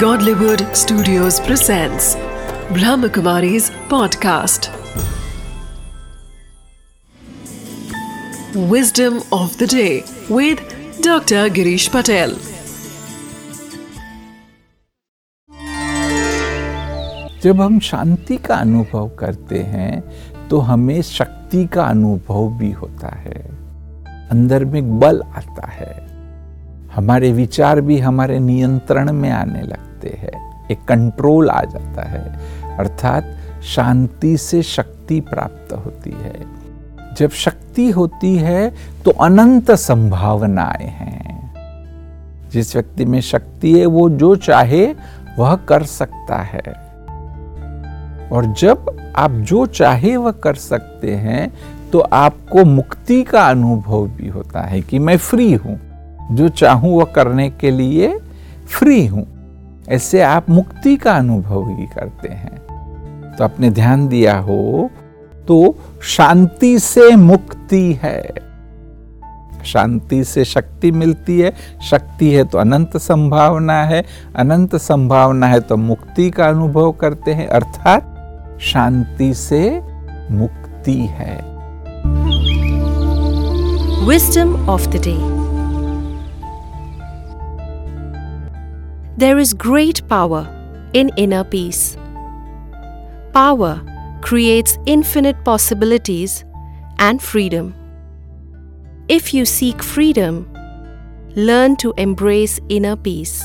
Godlywood Studios presents Brahmakumari's podcast. Wisdom of the day with Dr. Girish Patel. जब हम शांति का अनुभव करते हैं तो हमें शक्ति का अनुभव भी होता है अंदर में बल आता है हमारे विचार भी हमारे नियंत्रण में आने लगते हैं। एक कंट्रोल आ जाता है। अर्थात शांति से शक्ति प्राप्त होती है। जब शक्ति होती है तो अनंत संभावनाएँ हैं। जिस व्यक्ति में शक्ति है, वो जो चाहे, वह कर सकता है। और जब आप जो चाहे, वह कर सकते हैं तो आपको मुक्ति का अनुभव भी होता है कि मैं फ्री हूँ। जो चाहूँ वह करने के लिए फ्री हूँ। ऐसे आप मुक्ति का अनुभव ही करते हैं। तो आपने ध्यान दिया हो तो शांति से मुक्ति है। शांति से शक्ति मिलती है। शक्ति है तो अनंत संभावना है। अनंत संभावना है तो मुक्ति का अनुभव करते हैं। अर्थात शांति से मुक्ति है। Wisdom of the day. There is great power in inner peace. Power creates infinite possibilities and freedom. If you seek freedom, learn to embrace inner peace.